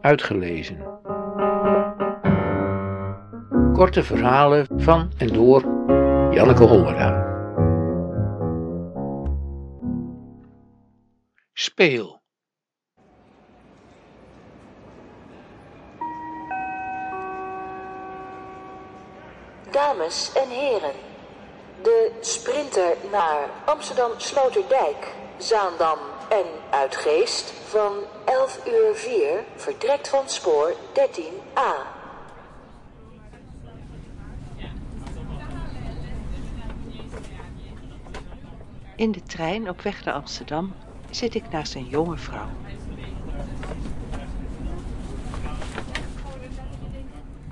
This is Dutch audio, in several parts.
uitgelezen. Korte verhalen van en door Janneke Hollera. Speel. Dames en heren, de sprinter naar Amsterdam Sloterdijk, Zaandam en Uitgeest van 11 uur 4 vertrekt van spoor 13a. In de trein op weg naar Amsterdam zit ik naast een jonge vrouw.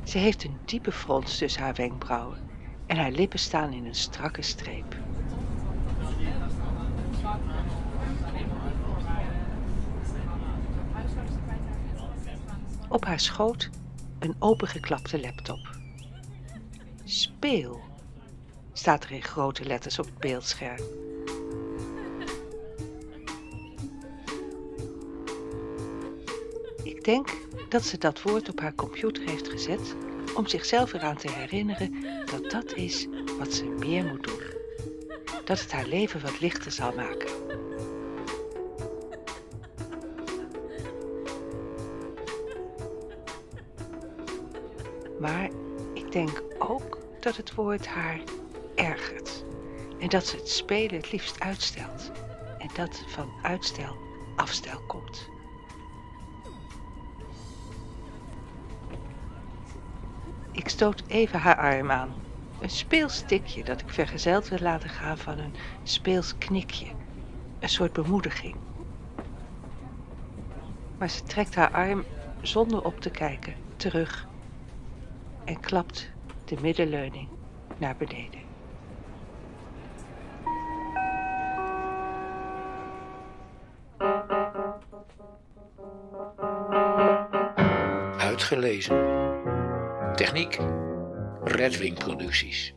Ze heeft een diepe frons tussen haar wenkbrauwen en haar lippen staan in een strakke streep. Op haar schoot een opengeklapte laptop. Speel, staat er in grote letters op het beeldscherm. Ik denk dat ze dat woord op haar computer heeft gezet om zichzelf eraan te herinneren dat dat is wat ze meer moet doen. Dat het haar leven wat lichter zal maken. Maar ik denk ook dat het woord haar ergert. En dat ze het spelen het liefst uitstelt. En dat van uitstel afstel komt. Ik stoot even haar arm aan. Een speels tikje dat ik vergezeld wil laten gaan van een speels knikje. Een soort bemoediging. Maar ze trekt haar arm zonder op te kijken terug en klapt de middenleuning naar beneden. Uitgelezen. Techniek Redwing Producties.